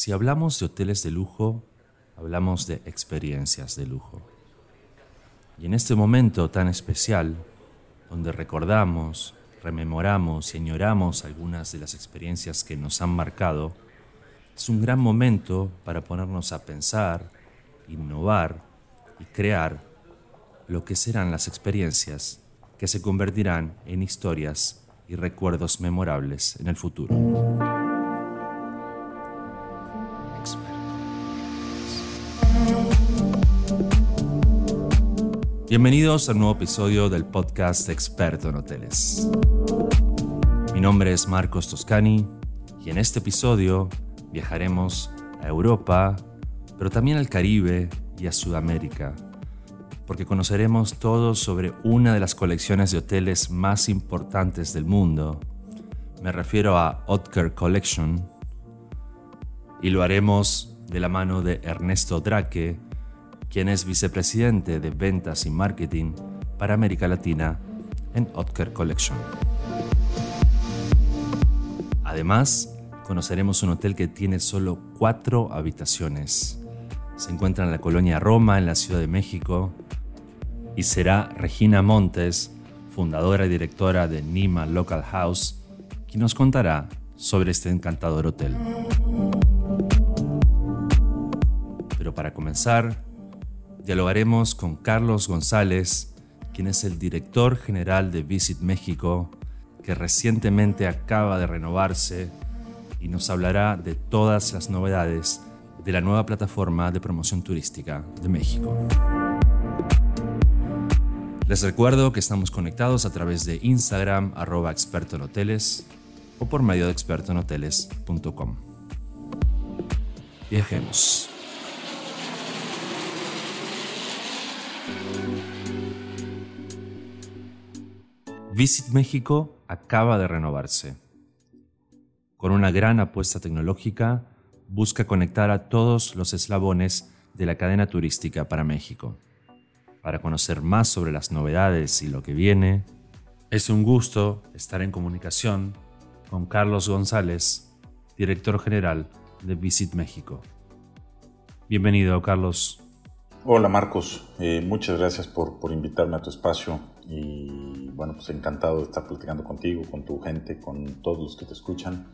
Si hablamos de hoteles de lujo, hablamos de experiencias de lujo. Y en este momento tan especial, donde recordamos, rememoramos y añoramos algunas de las experiencias que nos han marcado, es un gran momento para ponernos a pensar, innovar y crear lo que serán las experiencias que se convertirán en historias y recuerdos memorables en el futuro. Bienvenidos al nuevo episodio del podcast Experto en Hoteles. Mi nombre es Marcos Toscani y en este episodio viajaremos a Europa, pero también al Caribe y a Sudamérica, porque conoceremos todo sobre una de las colecciones de hoteles más importantes del mundo. Me refiero a Otker Collection y lo haremos de la mano de Ernesto Drake, quien es vicepresidente de ventas y marketing para América Latina en Otker Collection. Además, conoceremos un hotel que tiene solo cuatro habitaciones. Se encuentra en la colonia Roma, en la Ciudad de México, y será Regina Montes, fundadora y directora de Nima Local House, quien nos contará sobre este encantador hotel. Pero para comenzar, dialogaremos con Carlos González, quien es el director general de Visit México, que recientemente acaba de renovarse y nos hablará de todas las novedades de la nueva plataforma de promoción turística de México. Les recuerdo que estamos conectados a través de Instagram arroba o por medio de expertoenhoteles.com. Viajemos. Visit México acaba de renovarse. Con una gran apuesta tecnológica, busca conectar a todos los eslabones de la cadena turística para México. Para conocer más sobre las novedades y lo que viene, es un gusto estar en comunicación con Carlos González, director general de Visit México. Bienvenido, Carlos. Hola Marcos, eh, muchas gracias por, por, invitarme a tu espacio y bueno, pues encantado de estar platicando contigo, con tu gente, con todos los que te escuchan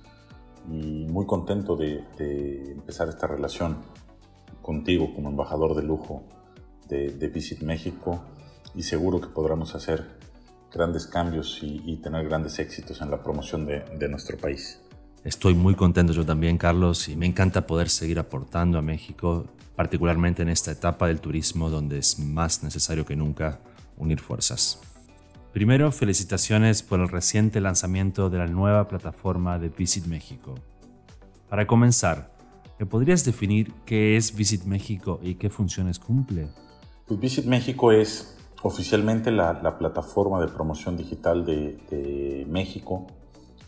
y muy contento de, de empezar esta relación contigo como embajador de lujo de, de, Visit México y seguro que podremos hacer grandes cambios y, y tener grandes éxitos en la promoción de, de nuestro país. Estoy muy contento yo también, Carlos, y me encanta poder seguir aportando a México particularmente en esta etapa del turismo donde es más necesario que nunca unir fuerzas. Primero, felicitaciones por el reciente lanzamiento de la nueva plataforma de Visit México. Para comenzar, ¿me podrías definir qué es Visit México y qué funciones cumple? Pues Visit México es oficialmente la, la plataforma de promoción digital de, de México.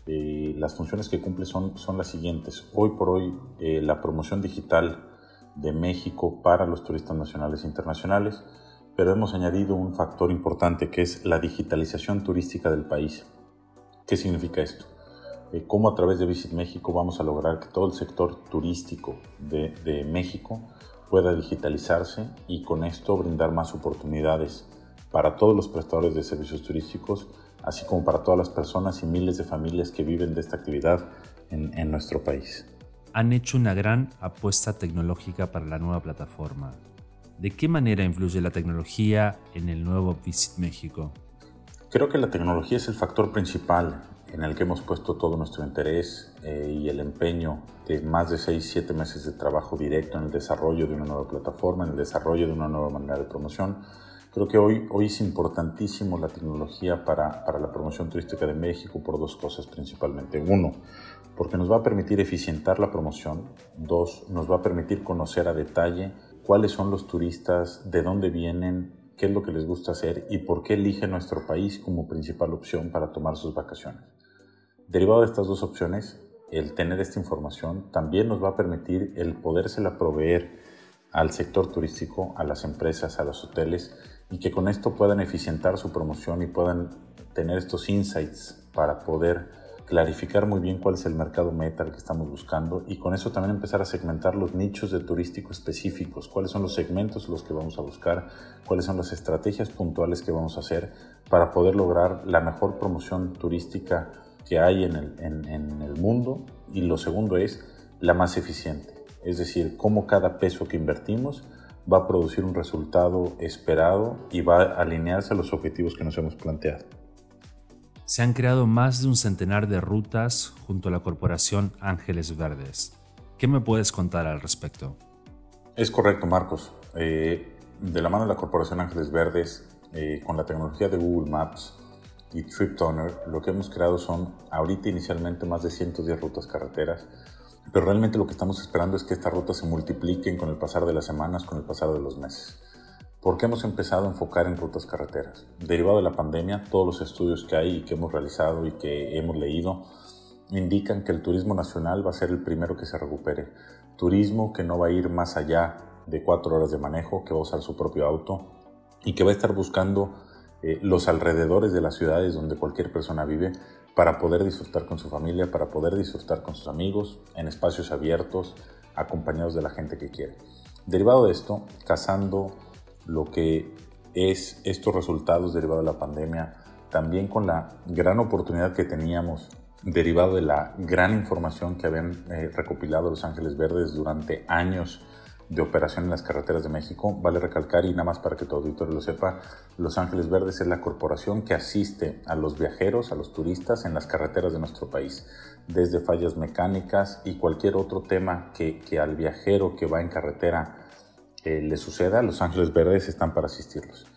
Eh, las funciones que cumple son, las siguientes. Hoy por hoy, eh, la promoción digital de México para los turistas nacionales e internacionales, pero hemos añadido un factor importante que es la digitalización turística del país. ¿Qué significa esto? Eh, cómo a través de Visit México vamos a lograr que todo el sector turístico de, México pueda digitalizarse y con esto brindar más oportunidades para todos los prestadores de servicios turísticos, así como para todas las personas y miles de familias que viven de esta actividad en nuestro país han hecho una gran apuesta tecnológica para la nueva plataforma. ¿De qué manera influye la tecnología en el nuevo Visit México? Creo que la tecnología es el factor principal en el que hemos puesto todo nuestro interés eh, y el empeño de más de 6-7 meses de trabajo directo en el desarrollo de una nueva plataforma, en el desarrollo de una nueva manera de promoción. Creo que hoy, hoy es importantísimo la tecnología para, para la promoción turística de México por dos cosas principalmente. Uno, porque nos va a permitir eficientar la promoción. Dos, nos va a permitir conocer a detalle cuáles son los turistas, de dónde vienen, qué es lo que les gusta hacer y por qué eligen nuestro país como principal opción para tomar sus vacaciones. Derivado de estas dos opciones, el tener esta información también nos va a permitir el podérsela proveer al sector turístico, a las empresas, a los hoteles y que con esto puedan eficientar su promoción y puedan tener estos insights para poder clarificar muy bien cuál es el mercado meta que estamos buscando y con eso también empezar a segmentar los nichos de turístico específicos, cuáles son los segmentos los que vamos a buscar, cuáles son las estrategias puntuales que vamos a hacer para poder lograr la mejor promoción turística que hay en el, en el mundo y lo segundo es la más eficiente, es decir, cómo cada peso que invertimos va a producir un resultado esperado y va a alinearse a los objetivos que nos hemos planteado. Se han creado más de un centenar de rutas junto a la corporación Ángeles Verdes. ¿Qué me puedes contar al respecto? Es correcto, Marcos. Eh, de la mano de la corporación Ángeles Verdes, eh, con la tecnología de Google Maps y TripToner, lo que hemos creado son ahorita inicialmente más de 110 rutas carreteras pero realmente lo que estamos esperando es que estas rutas se multipliquen con el pasar de las semanas, con el pasar de los meses. ¿Por qué hemos empezado a enfocar en rutas carreteras? Derivado de la pandemia, todos los estudios que hay y que hemos realizado y que hemos leído indican que el turismo nacional va a ser el primero que se recupere. Turismo que no va a ir más allá de cuatro horas de manejo, que va a usar su propio auto y que va a estar buscando eh, los alrededores de las ciudades donde cualquier persona vive para poder disfrutar con su familia, para poder disfrutar con sus amigos, en espacios abiertos, acompañados de la gente que quiere. Derivado de esto, casando lo que es estos resultados derivados de la pandemia, también con la gran oportunidad que teníamos derivado de la gran información que habían eh, recopilado Los Ángeles Verdes durante años de operación en las carreteras de México. Vale recalcar, y nada más para que todo auditorio lo sepa, Los Ángeles Verdes es la corporación que asiste a los viajeros, a los turistas en las carreteras de nuestro país, desde fallas mecánicas y cualquier otro tema que, que al viajero que va en carretera eh, le suceda, Los Ángeles Verdes están para asistirlos.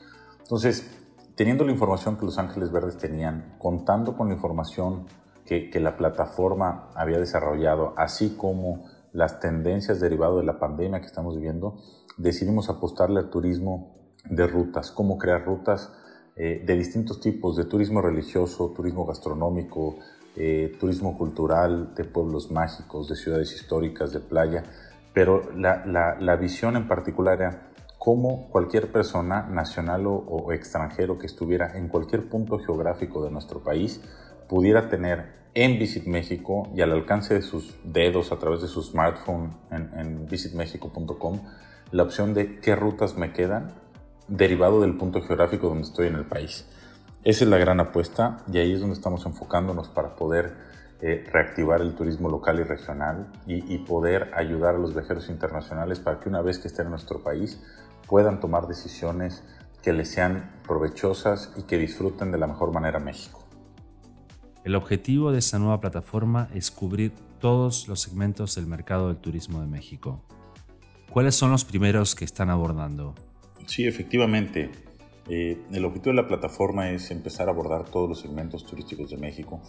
Entonces, teniendo la información que Los Ángeles Verdes tenían, contando con la información que, que la plataforma había desarrollado, así como las tendencias derivadas de la pandemia que estamos viviendo, decidimos apostarle al turismo de rutas, cómo crear rutas eh, de distintos tipos, de turismo religioso, turismo gastronómico, eh, turismo cultural, de pueblos mágicos, de ciudades históricas, de playa, pero la, visión en particular era cómo cualquier persona, nacional o extranjero que estuviera en cualquier punto geográfico de nuestro país, pudiera tener en Visit México y al alcance de sus dedos a través de su smartphone en, visitmexico.com la opción de qué rutas me quedan derivado del punto geográfico donde estoy en el país. Esa es la gran apuesta y ahí es donde estamos enfocándonos para poder eh, reactivar el turismo local y regional y, y, poder ayudar a los viajeros internacionales para que una vez que estén en nuestro país puedan tomar decisiones que les sean provechosas y que disfruten de la mejor manera México. El objetivo de esta nueva plataforma es cubrir todos los segmentos del mercado del turismo de México. ¿Cuáles son los primeros que están abordando? Sí, efectivamente. Eh, el objetivo de la plataforma es empezar a abordar todos los segmentos turísticos de México,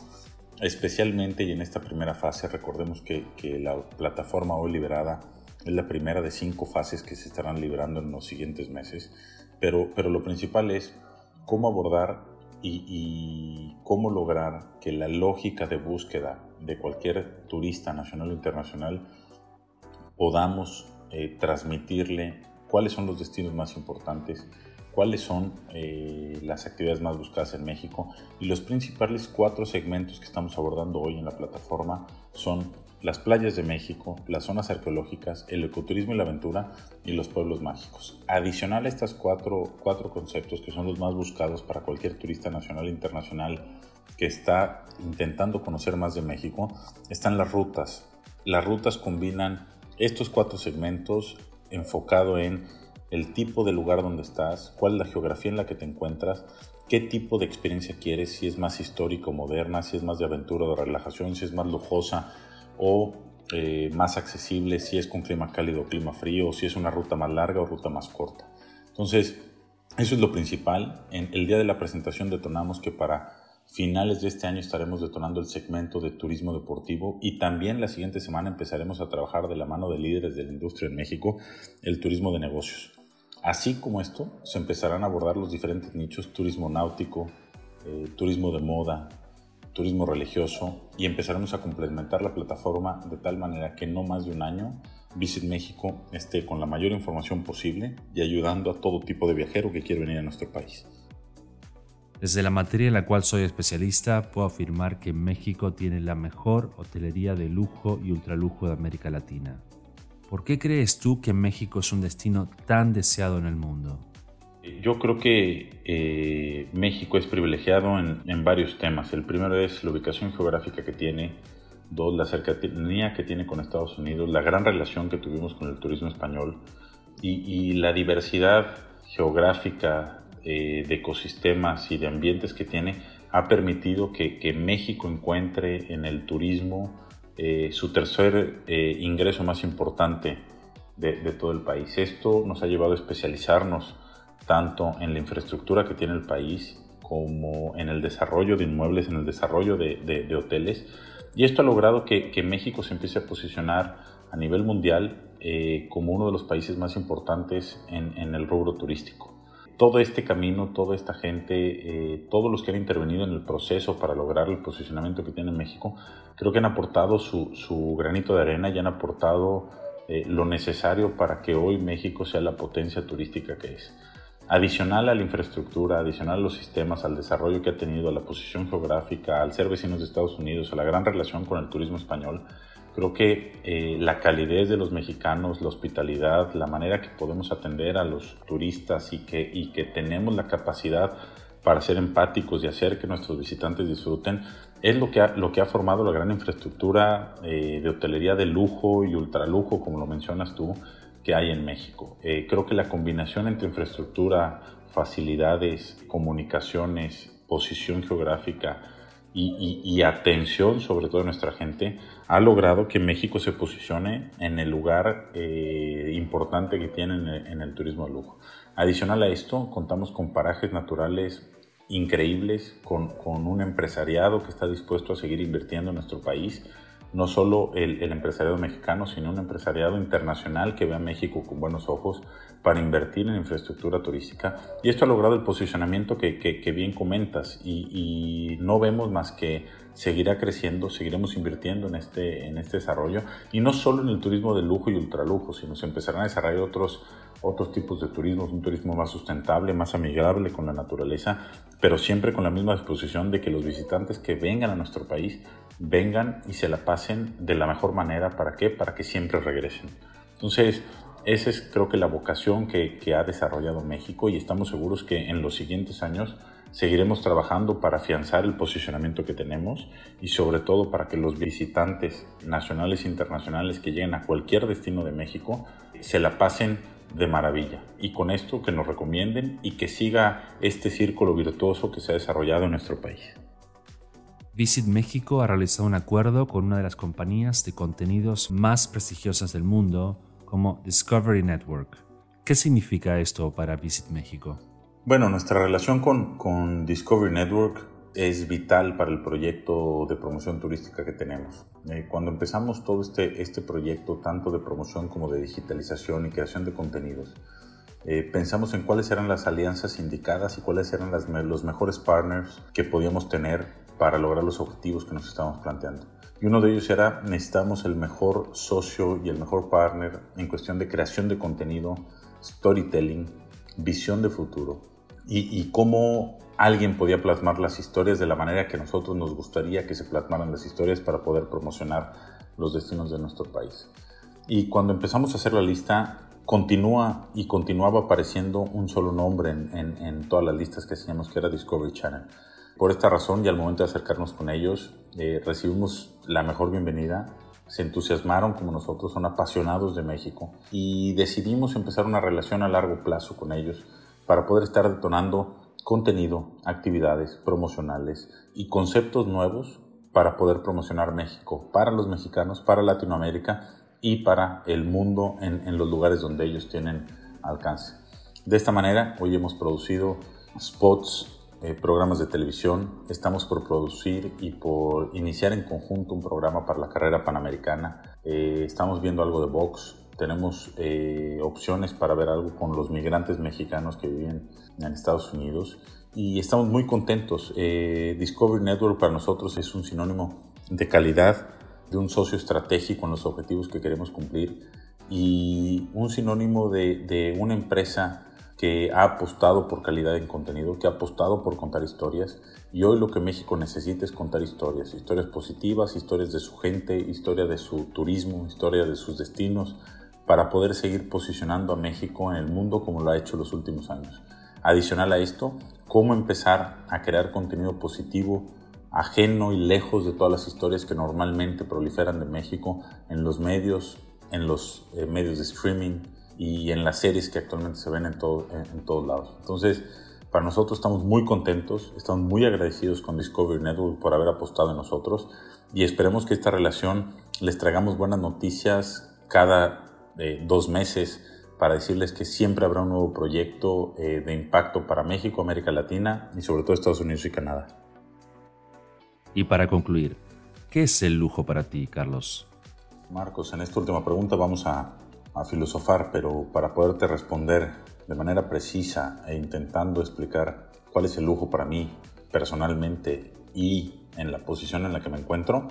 especialmente y en esta primera fase, recordemos que, la plataforma hoy liberada es la primera de cinco fases que se estarán liberando en los siguientes meses, pero, pero lo principal es cómo abordar y, cómo lograr que la lógica de búsqueda de cualquier turista nacional o internacional podamos eh, transmitirle cuáles son los destinos más importantes, cuáles son eh, las actividades más buscadas en México y los principales cuatro segmentos que estamos abordando hoy en la plataforma son las playas de México, las zonas arqueológicas, el ecoturismo y la aventura y los pueblos mágicos. Adicional a estos cuatro, cuatro conceptos que son los más buscados para cualquier turista nacional e internacional que está intentando conocer más de México, están las rutas. Las rutas combinan estos cuatro segmentos enfocado en el tipo de lugar donde estás, cuál es la geografía en la que te encuentras, qué tipo de experiencia quieres, si es más histórico, moderna, si es más de aventura, de relajación, si es más lujosa, o eh, más accesible si es con clima cálido o clima frío, si es una ruta más larga o ruta más corta. Entonces, eso es lo principal. En el día de la presentación detonamos que para finales de este año estaremos detonando el segmento de turismo deportivo y también la siguiente semana empezaremos a trabajar de la mano de líderes de la industria en México el turismo de negocios. Así como esto, se empezarán a abordar los diferentes nichos, turismo náutico, eh, turismo de moda, turismo religioso y empezaremos a complementar la plataforma de tal manera que no más de un año Visit México esté con la mayor información posible y ayudando a todo tipo de viajero que quiere venir a nuestro país. Desde la materia en la cual soy especialista, puedo afirmar que México tiene la mejor hotelería de lujo y ultralujo de América Latina. ¿Por qué crees tú que México es un destino tan deseado en el mundo? Yo creo que eh, México es privilegiado en, varios temas. El primero es la ubicación geográfica que tiene, dos, la cercanía que tiene con Estados Unidos, la gran relación que tuvimos con el turismo español y, y la diversidad geográfica eh, de ecosistemas y de ambientes que tiene ha permitido que México encuentre en el turismo eh, su tercer eh, ingreso más importante de, todo el país. Esto nos ha llevado a especializarnos tanto en la infraestructura que tiene el país como en el desarrollo de inmuebles, en el desarrollo de, hoteles. Y esto ha logrado que, México se empiece a posicionar a nivel mundial eh, como uno de los países más importantes en el rubro turístico todo este camino, toda esta gente, eh, todos los que han intervenido en el proceso para lograr el posicionamiento que tiene México, creo que han aportado su, su granito de arena y han aportado eh, lo necesario para que hoy México sea la potencia turística que es. Adicional a la infraestructura, adicional a los sistemas, al desarrollo que ha tenido, a la posición geográfica, al ser vecinos de Estados Unidos, a la gran relación con el turismo español, Creo que eh, la calidez de los mexicanos, la hospitalidad, la manera que podemos atender a los turistas y que, y que tenemos la capacidad para ser empáticos y hacer que nuestros visitantes disfruten, es lo que ha, lo que ha formado la gran infraestructura eh, de hotelería de lujo y ultralujo, como lo mencionas tú, que hay en México. Eh, creo que la combinación entre infraestructura, facilidades, comunicaciones, posición geográfica, y, atención, sobre todo de nuestra gente, ha logrado que México se posicione en el lugar eh, importante que tiene en el, turismo de lujo. Adicional a esto, contamos con parajes naturales increíbles, con, con, un empresariado que está dispuesto a seguir invirtiendo en nuestro país, no solo el, el, empresariado mexicano, sino un empresariado internacional que ve a México con buenos ojos para invertir en infraestructura turística. Y esto ha logrado el posicionamiento que, que, que bien comentas y, y, no vemos más que seguirá creciendo, seguiremos invirtiendo en este, en este desarrollo y no solo en el turismo de lujo y ultralujo, sino se empezarán a desarrollar otros otros tipos de turismo, un turismo más sustentable, más amigable con la naturaleza, pero siempre con la misma disposición de que los visitantes que vengan a nuestro país vengan y se la pasen de la mejor manera. ¿Para qué? Para que siempre regresen. Entonces, esa es creo que la vocación que, que ha desarrollado México y estamos seguros que en los siguientes años seguiremos trabajando para afianzar el posicionamiento que tenemos y sobre todo para que los visitantes nacionales e internacionales que lleguen a cualquier destino de México se la pasen de maravilla. Y con esto que nos recomienden y que siga este círculo virtuoso que se ha desarrollado en nuestro país. Visit México ha realizado un acuerdo con una de las compañías de contenidos más prestigiosas del mundo, como Discovery Network. ¿Qué significa esto para Visit México? Bueno, nuestra relación con, Discovery Network es vital para el proyecto de promoción turística que tenemos. Eh, cuando empezamos todo este, este proyecto, tanto de promoción como de digitalización y creación de contenidos, eh, pensamos en cuáles eran las alianzas indicadas y cuáles eran los mejores partners que podíamos tener para lograr los objetivos que nos estábamos planteando. Y uno de ellos era, necesitamos el mejor socio y el mejor partner en cuestión de creación de contenido, storytelling, visión de futuro y, cómo alguien podía plasmar las historias de la manera que nosotros nos gustaría que se plasmaran las historias para poder promocionar los destinos de nuestro país. Y cuando empezamos a hacer la lista, continúa y continuaba apareciendo un solo nombre en todas las listas que hacíamos, que era Discovery Channel. Por esta razón y al momento de acercarnos con ellos, eh, recibimos la mejor bienvenida, se entusiasmaron como nosotros, son apasionados de México y decidimos empezar una relación a largo plazo con ellos para poder estar detonando contenido, actividades promocionales y conceptos nuevos para poder promocionar México para los mexicanos, para Latinoamérica y para el mundo en, los lugares donde ellos tienen alcance. De esta manera, hoy hemos producido spots, eh, programas de televisión, estamos por producir y por iniciar en conjunto un programa para la carrera panamericana, eh, estamos viendo algo de box, tenemos eh, opciones para ver algo con los migrantes mexicanos que viven en Estados Unidos y estamos muy contentos. Eh, Discovery Network para nosotros es un sinónimo de calidad, de un socio estratégico en los objetivos que queremos cumplir y un sinónimo de, de una empresa que ha apostado por calidad en contenido, que ha apostado por contar historias. Y hoy lo que México necesita es contar historias, historias positivas, historias de su gente, historia de su turismo, historia de sus destinos, para poder seguir posicionando a México en el mundo como lo ha hecho los últimos años. Adicional a esto, cómo empezar a crear contenido positivo, ajeno y lejos de todas las historias que normalmente proliferan de México en los medios, en los eh, medios de streaming y en las series que actualmente se ven en, todo, en, todos lados. Entonces, para nosotros estamos muy contentos, estamos muy agradecidos con Discovery Network por haber apostado en nosotros y esperemos que esta relación les traigamos buenas noticias cada eh, dos meses para decirles que siempre habrá un nuevo proyecto eh, de impacto para México, América Latina y sobre todo Estados Unidos y Canadá. Y para concluir, ¿qué es el lujo para ti, Carlos? Marcos, en esta última pregunta vamos a, a filosofar, pero para poderte responder de manera precisa e intentando explicar cuál es el lujo para mí personalmente y en la posición en la que me encuentro,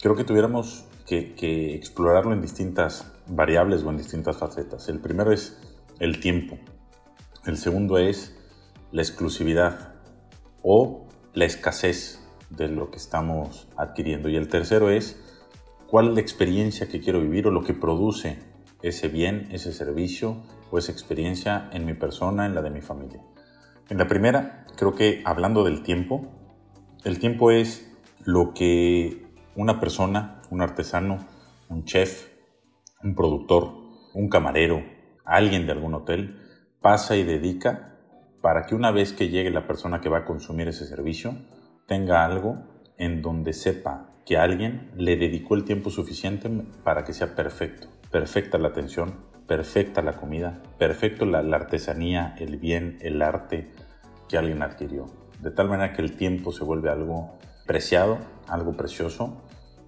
creo que tuviéramos que, explorarlo en distintas variables o en distintas facetas. El primero es el tiempo. El segundo es la exclusividad o la escasez de lo que estamos adquiriendo. Y el tercero es cuál es la experiencia que quiero vivir o lo que produce ese bien, ese servicio o esa experiencia en mi persona, en la de mi familia. En la primera, creo que hablando del tiempo, el tiempo es lo que una persona, un artesano, un chef, un productor, un camarero, alguien de algún hotel, pasa y dedica para que una vez que llegue la persona que va a consumir ese servicio, tenga algo en donde sepa que alguien le dedicó el tiempo suficiente para que sea perfecto. Perfecta la atención, perfecta la comida, perfecto la, la artesanía, el bien, el arte que alguien adquirió. De tal manera que el tiempo se vuelve algo preciado, algo precioso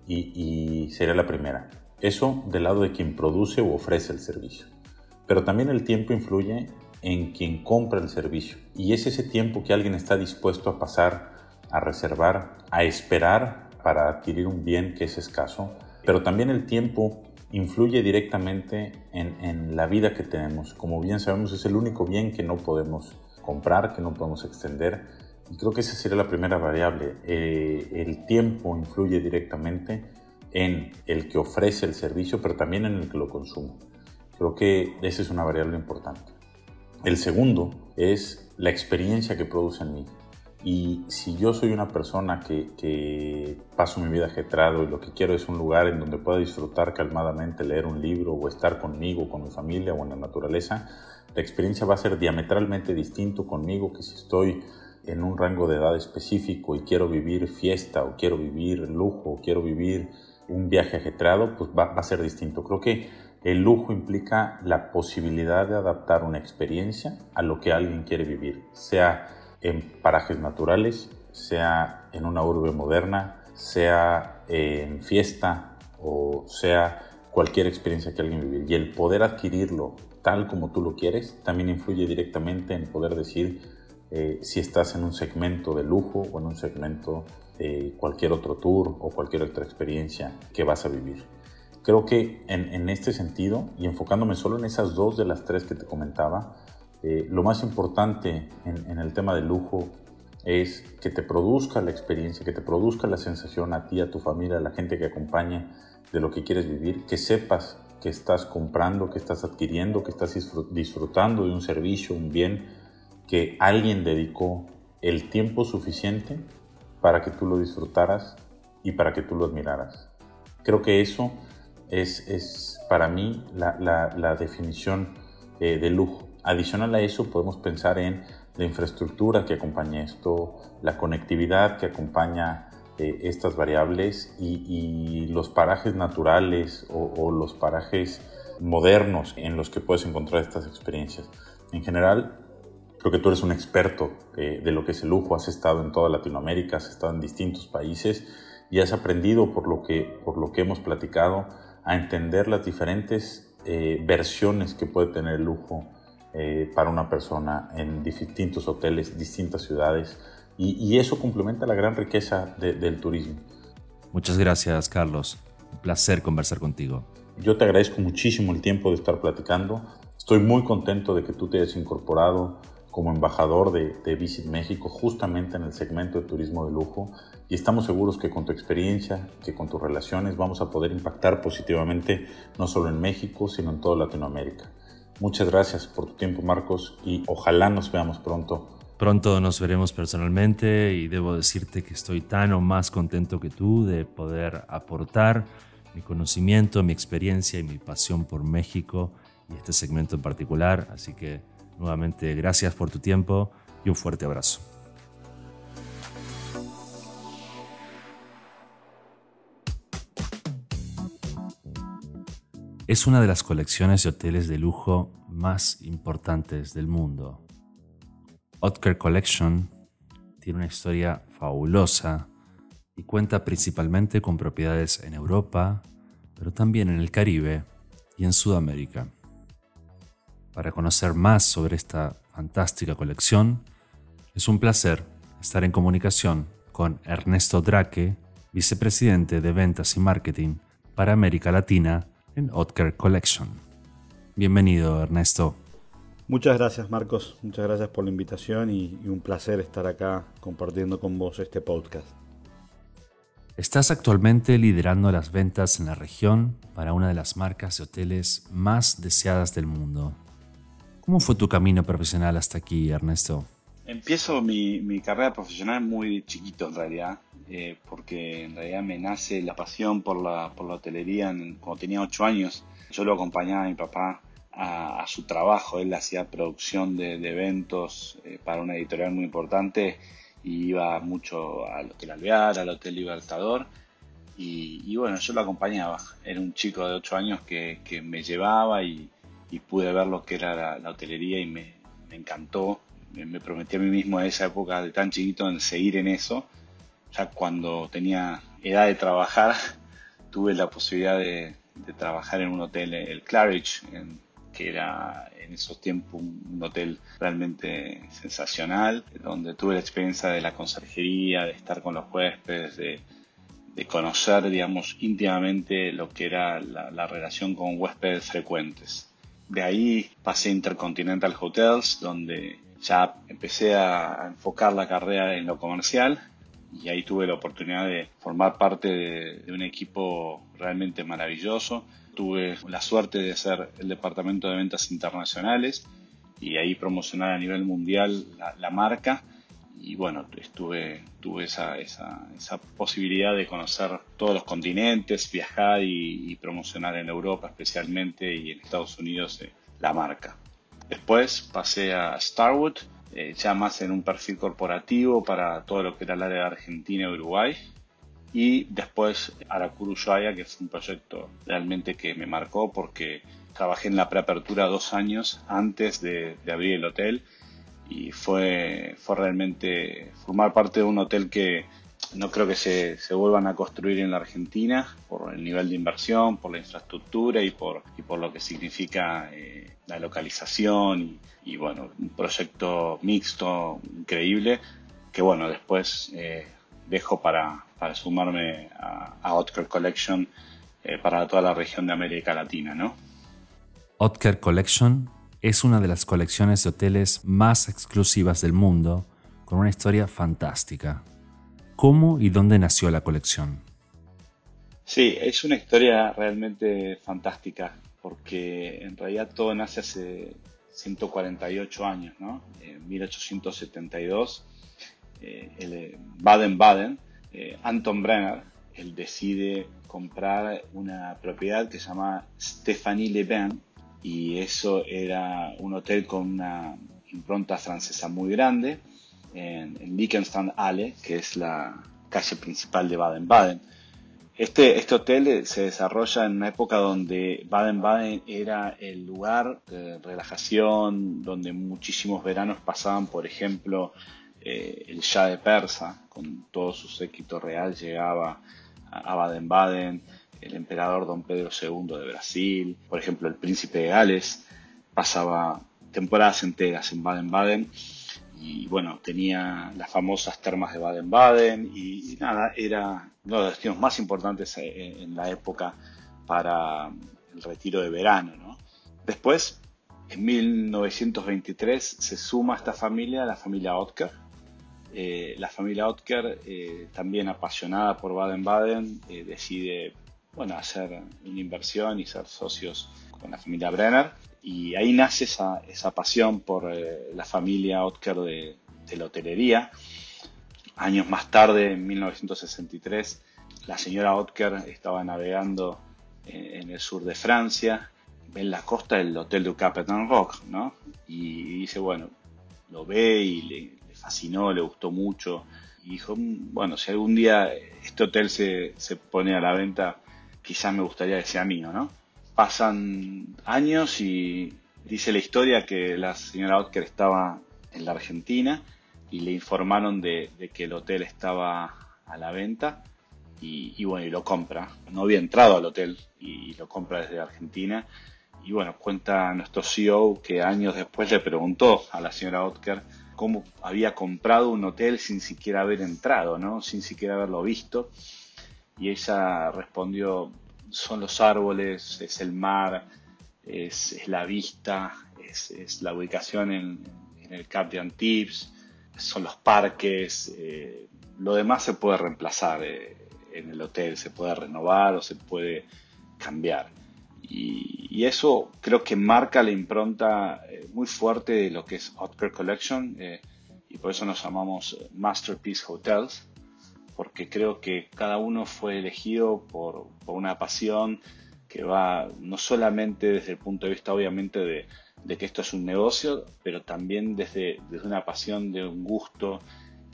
y, sería la primera. Eso del lado de quien produce o ofrece el servicio. Pero también el tiempo influye en quien compra el servicio y es ese tiempo que alguien está dispuesto a pasar, a reservar, a esperar para adquirir un bien que es escaso. Pero también el tiempo influye directamente en, en, la vida que tenemos. Como bien sabemos, es el único bien que no podemos comprar, que no podemos extender creo que esa sería la primera variable. Eh, el tiempo influye directamente en el que ofrece el servicio, pero también en el que lo consume. Creo que esa es una variable importante. El segundo es la experiencia que produce en mí. Y si yo soy una persona que, que, paso mi vida ajetrado y lo que quiero es un lugar en donde pueda disfrutar calmadamente, leer un libro o estar conmigo, con mi familia o en la naturaleza, la experiencia va a ser diametralmente distinto conmigo que si estoy en un rango de edad específico y quiero vivir fiesta o quiero vivir lujo o quiero vivir un viaje ajetreado, pues va, a ser distinto. Creo que el lujo implica la posibilidad de adaptar una experiencia a lo que alguien quiere vivir, sea en parajes naturales, sea en una urbe moderna, sea en fiesta o sea cualquier experiencia que alguien vive. Y el poder adquirirlo tal como tú lo quieres también influye directamente en poder decir eh, si estás en un segmento de lujo o en un segmento de cualquier otro tour o cualquier otra experiencia que vas a vivir. Creo que en, este sentido, y enfocándome solo en esas dos de las tres que te comentaba, eh, lo más importante en, en el tema del lujo es que te produzca la experiencia, que te produzca la sensación a ti, a tu familia, a la gente que acompaña de lo que quieres vivir, que sepas que estás comprando, que estás adquiriendo, que estás disfrutando de un servicio, un bien que alguien dedicó el tiempo suficiente para que tú lo disfrutaras y para que tú lo admiraras. Creo que eso es, es para mí la, la, definición eh, de lujo. Adicional a eso podemos pensar en la infraestructura que acompaña esto, la conectividad que acompaña eh, estas variables y, los parajes naturales o los parajes modernos en los que puedes encontrar estas experiencias. En general, Creo que tú eres un experto de, lo que es el lujo, has estado en toda Latinoamérica, has estado en distintos países y has aprendido por lo que, por lo que hemos platicado a entender las diferentes eh, versiones que puede tener el lujo eh, para una persona en distintos hoteles, distintas ciudades. Y, eso complementa la gran riqueza del turismo. Muchas gracias Carlos, un placer conversar contigo. Yo te agradezco muchísimo el tiempo de estar platicando. Estoy muy contento de que tú te hayas incorporado como embajador de, de, Visit México justamente en el segmento de turismo de lujo y estamos seguros que con tu experiencia, que con tus relaciones vamos a poder impactar positivamente no solo en México, sino en toda Latinoamérica. Muchas gracias por tu tiempo Marcos y ojalá nos veamos pronto. Pronto nos veremos personalmente y debo decirte que estoy tan o más contento que tú de poder aportar mi conocimiento, mi experiencia y mi pasión por México y este segmento en particular. Así que Nuevamente, gracias por tu tiempo y un fuerte abrazo. Es una de las colecciones de hoteles de lujo más importantes del mundo. Otker Collection tiene una historia fabulosa y cuenta principalmente con propiedades en Europa, pero también en el Caribe y en Sudamérica. Para conocer más sobre esta fantástica colección, es un placer estar en comunicación con Ernesto Drake, vicepresidente de Ventas y Marketing para América Latina en Otker Collection. Bienvenido, Ernesto. Muchas gracias, Marcos. Muchas gracias por la invitación y, un placer estar acá compartiendo con vos este podcast. Estás actualmente liderando las ventas en la región para una de las marcas de hoteles más deseadas del mundo, ¿Cómo fue tu camino profesional hasta aquí, Ernesto? Empiezo mi, carrera profesional muy chiquito en realidad, eh, porque en realidad me nace la pasión por la, por la hotelería cuando tenía ocho años. Yo lo acompañaba a mi papá a, su trabajo, él hacía producción de, eventos eh, para una editorial muy importante y iba mucho al Hotel Alvear, al Hotel Libertador. Y, bueno, yo lo acompañaba. Era un chico de ocho años que, que me llevaba y, y pude ver lo que era la, hotelería y me, encantó. Me, prometí a mí mismo en esa época de tan chiquito en seguir en eso. Ya cuando tenía edad de trabajar, tuve la posibilidad de, trabajar en un hotel, el Claridge, que era en esos tiempos un, hotel realmente sensacional, donde tuve la experiencia de la conserjería, de estar con los huéspedes, de, conocer, digamos, íntimamente lo que era la relación con huéspedes frecuentes. De ahí pasé a Intercontinental Hotels, donde ya empecé a enfocar la carrera en lo comercial y ahí tuve la oportunidad de formar parte de, un equipo realmente maravilloso. Tuve la suerte de ser el departamento de ventas internacionales y ahí promocionar a nivel mundial la marca y bueno, estuve, tuve esa, esa, esa, posibilidad de conocer todos los continentes, viajar y, promocionar en Europa especialmente y en Estados Unidos eh, la marca. Después pasé a Starwood, eh, ya más en un perfil corporativo para todo lo que era el área de Argentina y Uruguay. Y después Aracuru Ushuaia, que fue un proyecto realmente que me marcó porque trabajé en la preapertura dos años antes de, de abrir el hotel y fue, fue realmente formar parte de un hotel que no creo que se, se, vuelvan a construir en la Argentina por el nivel de inversión, por la infraestructura y por, y por lo que significa eh, la localización y, bueno, un proyecto mixto increíble que bueno, después eh, dejo para, para, sumarme a, a Otker Collection eh, para toda la región de América Latina, ¿no? Otker Collection es una de las colecciones de hoteles más exclusivas del mundo, con una historia fantástica. ¿Cómo y dónde nació la colección? Sí, es una historia realmente fantástica, porque en realidad todo nace hace 148 años, ¿no? En 1872, eh, el Baden-Baden, eh, Anton Brenner, él decide comprar una propiedad que se llama Stephanie Le y eso era un hotel con una impronta francesa muy grande en, en Halle, que es la calle principal de Baden-Baden. Este, este hotel se desarrolla en una época donde Baden-Baden era el lugar de relajación, donde muchísimos veranos pasaban, por ejemplo, eh, el Shah de Persa, con todo su séquito real, llegaba a Baden-Baden el emperador don Pedro II de Brasil, por ejemplo el príncipe de Gales, pasaba temporadas enteras en Baden-Baden y bueno, tenía las famosas termas de Baden-Baden y, nada, era uno de los destinos más importantes en, la época para el retiro de verano. Después, En 1923 se suma esta familia, la familia Otker. Eh, la familia Otker, eh, también apasionada por Baden-Baden, eh, decide bueno, hacer una inversión y ser socios con la familia Brenner. Y ahí nace esa, esa pasión por la familia Otker de, de la hotelería. Años más tarde, en 1963, la señora Otker estaba navegando en el sur de Francia en la costa del Hotel du Capitaine Rock, ¿no? Y dice, bueno, lo ve y le, fascinó, le gustó mucho. Y dijo, mm, bueno, si algún día este hotel se, se pone a la venta, quizás me gustaría que sea mío, ¿no? Pasan años y dice la historia que la señora Otker estaba en la Argentina y le informaron de, que el hotel estaba a la venta y, bueno, y lo compra. No había entrado al hotel y lo compra desde Argentina y bueno, cuenta nuestro CEO que años después le preguntó a la señora Otker cómo había comprado un hotel sin siquiera haber entrado, ¿no? Sin siquiera haberlo visto. Y ella respondió, son los árboles, es el mar, es, la vista, es, la ubicación en, el Cap de Antibes, son los parques, eh, lo demás se puede reemplazar eh, en el hotel, se puede renovar o se puede cambiar. Y, eso creo que marca la impronta eh, muy fuerte de lo que es Otker Collection eh, y por eso nos llamamos Masterpiece Hotels porque creo que cada uno fue elegido por, una pasión que va no solamente desde el punto de vista obviamente de, que esto es un negocio, pero también desde, desde una pasión, de un gusto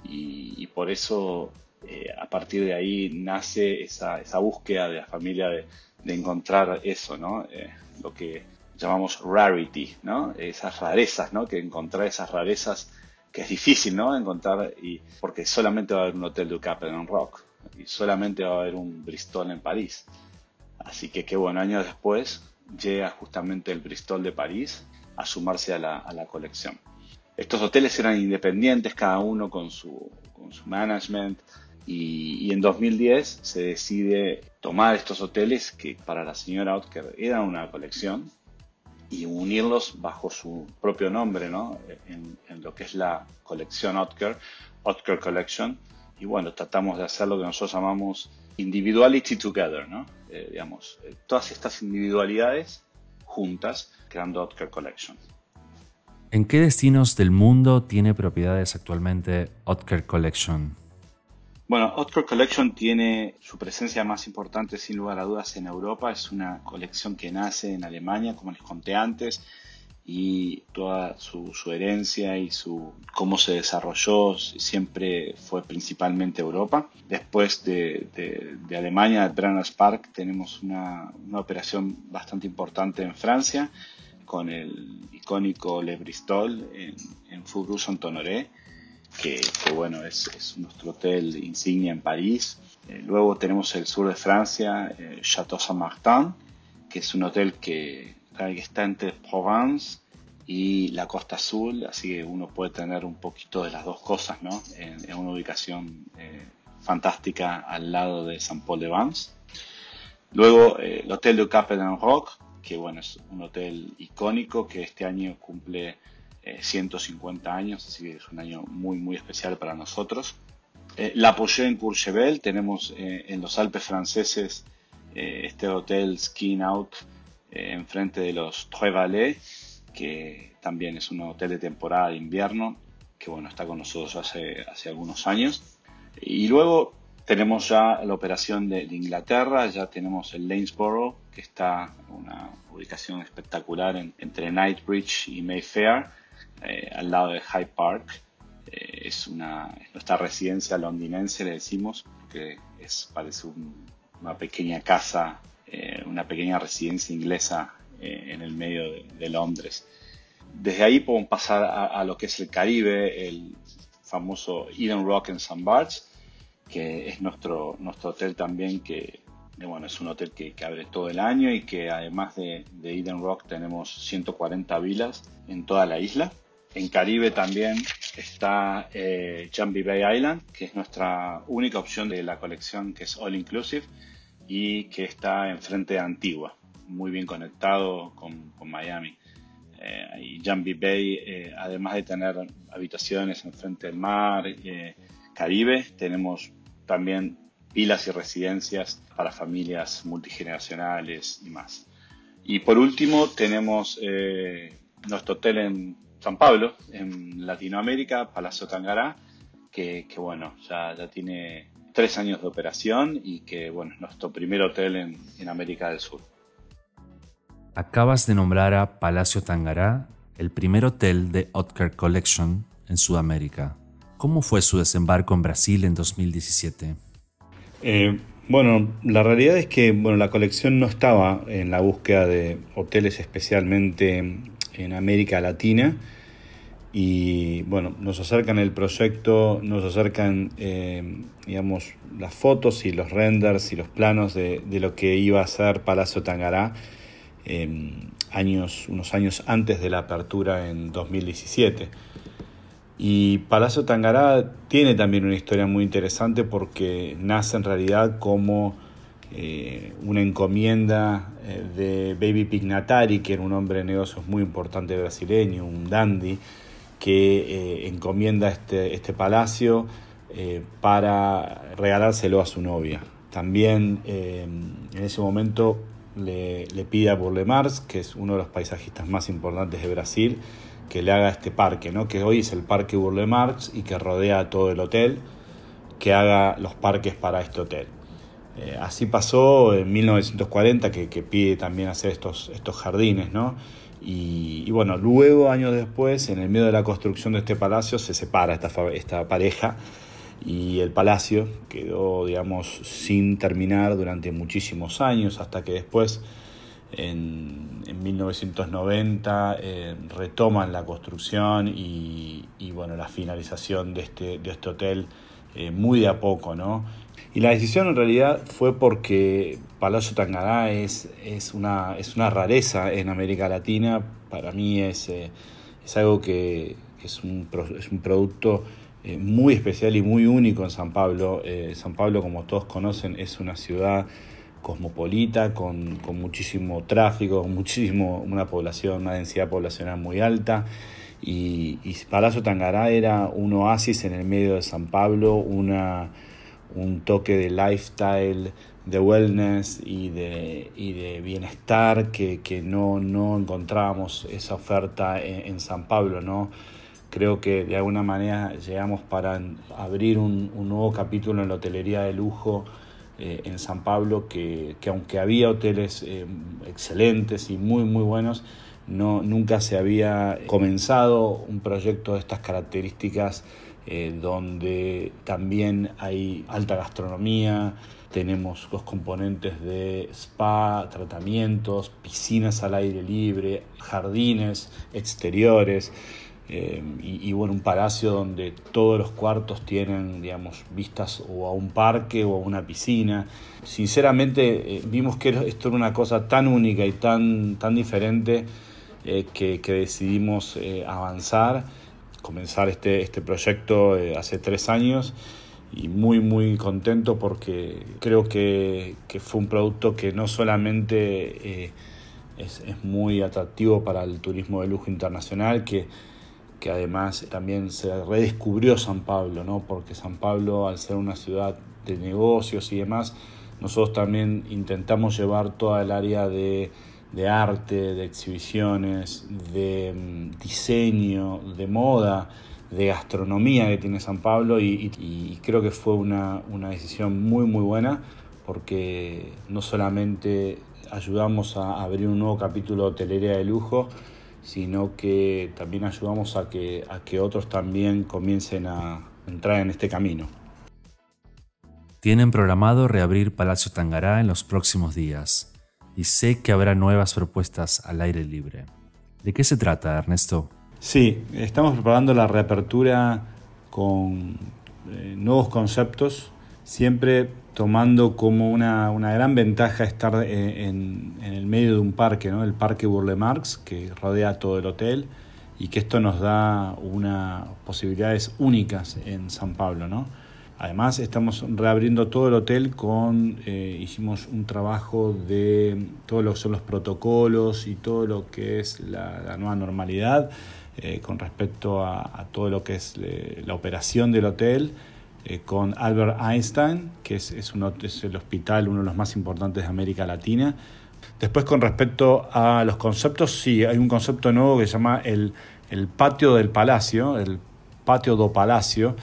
y, por eso eh, a partir de ahí nace esa, esa búsqueda de la familia de, encontrar eso, ¿no? Eh, lo que llamamos rarity, ¿no? Esas rarezas, ¿no? Que encontrar esas rarezas que es difícil, ¿no? Encontrar, y, porque solamente va a haber un hotel de en Rock y solamente va a haber un Bristol en París. Así que qué bueno, años después llega justamente el Bristol de París a sumarse a la, colección. Estos hoteles eran independientes, cada uno con su, con su management, y, en 2010 se decide tomar estos hoteles que para la señora Otker eran una colección y unirlos bajo su propio nombre, ¿no? En, lo que es la colección Otker, Otker Collection. Y bueno, tratamos de hacer lo que nosotros llamamos individuality together, ¿no? Eh, digamos, eh, todas estas individualidades juntas creando Otker Collection. ¿En qué destinos del mundo tiene propiedades actualmente Otker Collection? Bueno, Otker Collection tiene su presencia más importante sin lugar a dudas en Europa. Es una colección que nace en Alemania, como les conté antes, y toda su, herencia y su cómo se desarrolló siempre fue principalmente Europa. Después de, Alemania, de Brenners Park, tenemos una, operación bastante importante en Francia con el icónico Le Bristol en, en Faubourg-Saint-Honoré que, bueno, es, nuestro hotel insignia en París. Eh, luego tenemos el sur de Francia, eh, Chateau Saint-Martin, que es un hotel que, está entre Provence y la Costa Azul, así que uno puede tener un poquito de las dos cosas, ¿no? En, una ubicación eh, fantástica al lado de Saint Paul de Vence. Luego el Hotel de Cap Rock, que bueno, es un hotel icónico que este año cumple 150 eh, años, así que es un año muy, muy especial para nosotros. Eh, la apoyé en Courchevel, tenemos eh, en los Alpes franceses este hotel Skin Out enfrente de los Trois Vallées, que también es un hotel de temporada de invierno, que bueno, está con nosotros hace, hace algunos años. Y luego tenemos ya la operación de, Inglaterra, ya tenemos el Lanesborough, que está en una ubicación espectacular entre Knightsbridge y Mayfair, eh, al lado de Hyde Park. Eh, es, nuestra residencia londinense, le decimos, que es, parece una pequeña casa, eh, una pequeña residencia inglesa en el medio de, Londres. Desde ahí podemos pasar a, lo que es el Caribe, el famoso Eden Rock en St. Barts, que es nuestro, nuestro hotel también, que bueno, es un hotel que, abre todo el año y que además de, de Eden Rock tenemos 140 vilas en toda la isla. En Caribe también está eh, Jumbie Bay Island, que es nuestra única opción de la colección que es All Inclusive y que está enfrente de Antigua, muy bien conectado con, Miami. eh, y Jambi Bay, eh, además de tener habitaciones en frente del mar, eh, Caribe, tenemos también vilas y residencias para familias multigeneracionales y más. Y por último tenemos nuestro hotel en San Pablo, en Latinoamérica, Palacio Tangará, que, bueno, ya, ya, tiene tres años de operación y que bueno, es nuestro primer hotel en, en América del Sur. Acabas de nombrar a Palacio Tangará, el primer hotel de Otker Collection en Sudamérica. ¿Cómo fue su desembarco en Brasil en 2017? Eh, bueno, la realidad es que bueno, la colección no estaba en la búsqueda de hoteles especialmente en América Latina y bueno, nos acercan el proyecto, nos acercan eh, digamos las fotos y los renders y los planos de, de lo que iba a ser Palacio Tangará años, unos años antes de la apertura en 2017. Y Palacio Tangará tiene también una historia muy interesante porque nace en realidad como eh, una encomienda eh, de Baby Pignatari, que era un hombre de negocios muy importante brasileño, un dandy, que eh, encomienda este, este palacio para regalárselo a su novia. También en ese momento le, pide a Burle Marx, que es uno de los paisajistas más importantes de Brasil, que le haga este parque, ¿no? que hoy es el Parque Burle Marx y que rodea todo el hotel, que haga los parques para este hotel. Eh, así pasó en 1940, que, pide también hacer estos, estos jardines, ¿no? Y, bueno, luego, años después, en el medio de la construcción de este palacio, se separa esta, esta pareja y el palacio quedó, digamos, sin terminar durante muchísimos años, hasta que después, en, 1990, eh, retoman la construcción y, bueno, la finalización de este, de este hotel eh, muy de a poco, ¿no? Y la decisión en realidad fue porque Palacio Tangará es, es, una, es una rareza en América Latina, para mí es, eh, es algo que es un, es un producto eh, muy especial y muy único en San Pablo. San Pablo, como todos conocen, es una ciudad cosmopolita, con, muchísimo tráfico, con muchísimo, una población, una densidad poblacional muy alta. Y, y, Palacio Tangará era un oasis en el medio de San Pablo, una, un toque de lifestyle, de wellness y de, y de bienestar que, no, no encontrábamos esa oferta en, en San Pablo, ¿no? creo que de alguna manera llegamos para abrir un, nuevo capítulo en la hotelería de lujo eh, en San Pablo, que, aunque había hoteles eh, excelentes y muy, muy buenos, no, nunca se había comenzado un proyecto de estas características eh, donde también hay alta gastronomía, tenemos los componentes de spa, tratamientos, piscinas al aire libre, jardines exteriores. Eh, y, bueno, un palacio donde todos los cuartos tienen, digamos, vistas o a un parque o a una piscina. Sinceramente, eh, vimos que esto era una cosa tan única y tan, tan diferente eh, que, decidimos avanzar, comenzar este, este proyecto hace tres años y muy, muy contento porque creo que, que fue un producto que no solamente es, es muy atractivo para el turismo de lujo internacional, que que además también se redescubrió San Pablo, ¿no? porque San Pablo, al ser una ciudad de negocios y demás, nosotros también intentamos llevar toda el área de, arte, de exhibiciones, de mm, diseño, de moda, de gastronomía que tiene San Pablo y, creo que fue una, una, decisión muy muy buena porque no solamente ayudamos a abrir un nuevo capítulo de hotelería de lujo, sino que también ayudamos a que, a que otros también comiencen a entrar en este camino. Tienen programado reabrir Palacio Tangará en los próximos días y sé que habrá nuevas propuestas al aire libre. ¿De qué se trata, Ernesto? Sí, estamos preparando la reapertura con eh, nuevos conceptos, siempre tomando como una, gran ventaja estar eh, en, el medio de un parque, ¿no? el Parque Burle Marx, que rodea todo el hotel, y que esto nos da unas posibilidades únicas en San Pablo. ¿no? Además, estamos reabriendo todo el hotel con, eh, hicimos un trabajo de todo lo que son los protocolos y todo lo que es la, nueva normalidad eh, con respecto a, todo lo que es la operación del hotel. Con Albert Einstein, que es, es, es el hospital, uno de los más importantes de América Latina. Después, con respecto a los conceptos, sí, hay un concepto nuevo que se llama el, el patio del palacio, el patio do palacio,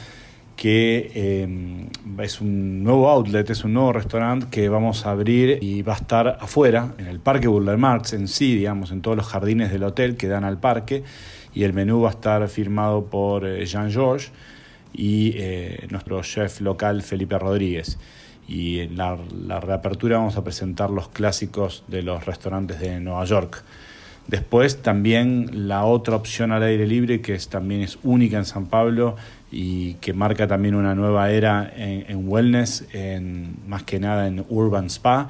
que eh, es un nuevo outlet, es un nuevo restaurante que vamos a abrir y va a estar afuera, en el Parque Burler Marx en sí, digamos, en todos los jardines del hotel que dan al parque, y el menú va a estar firmado por eh, Jean Georges y eh, nuestro chef local Felipe Rodríguez. Y en la, la reapertura vamos a presentar los clásicos de los restaurantes de Nueva York. Después también la otra opción al aire libre que es, también es única en San Pablo y que marca también una nueva era en, wellness, en, más que nada en Urban Spa,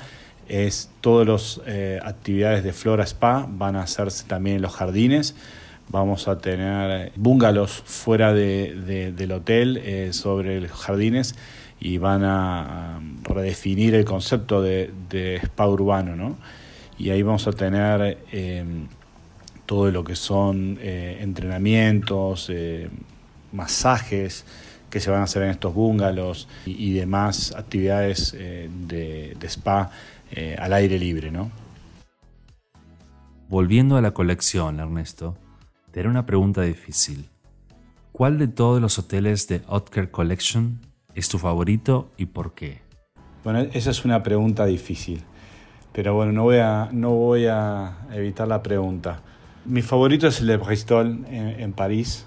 es todas las eh, actividades de Flora Spa van a hacerse también en los jardines. Vamos a tener bungalows fuera de, del hotel eh, sobre los jardines y van a, redefinir el concepto de, spa urbano. ¿no? Y ahí vamos a tener eh, todo lo que son entrenamientos, masajes que se van a hacer en estos bungalows y, demás actividades eh, de, spa eh, al aire libre, ¿no? Volviendo a la colección, Ernesto, te haré una pregunta difícil. ¿Cuál de todos los hoteles de Otker Collection es tu favorito y por qué? Bueno, esa es una pregunta difícil, pero bueno, no voy a, no voy a evitar la pregunta. Mi favorito es el de Bristol en París,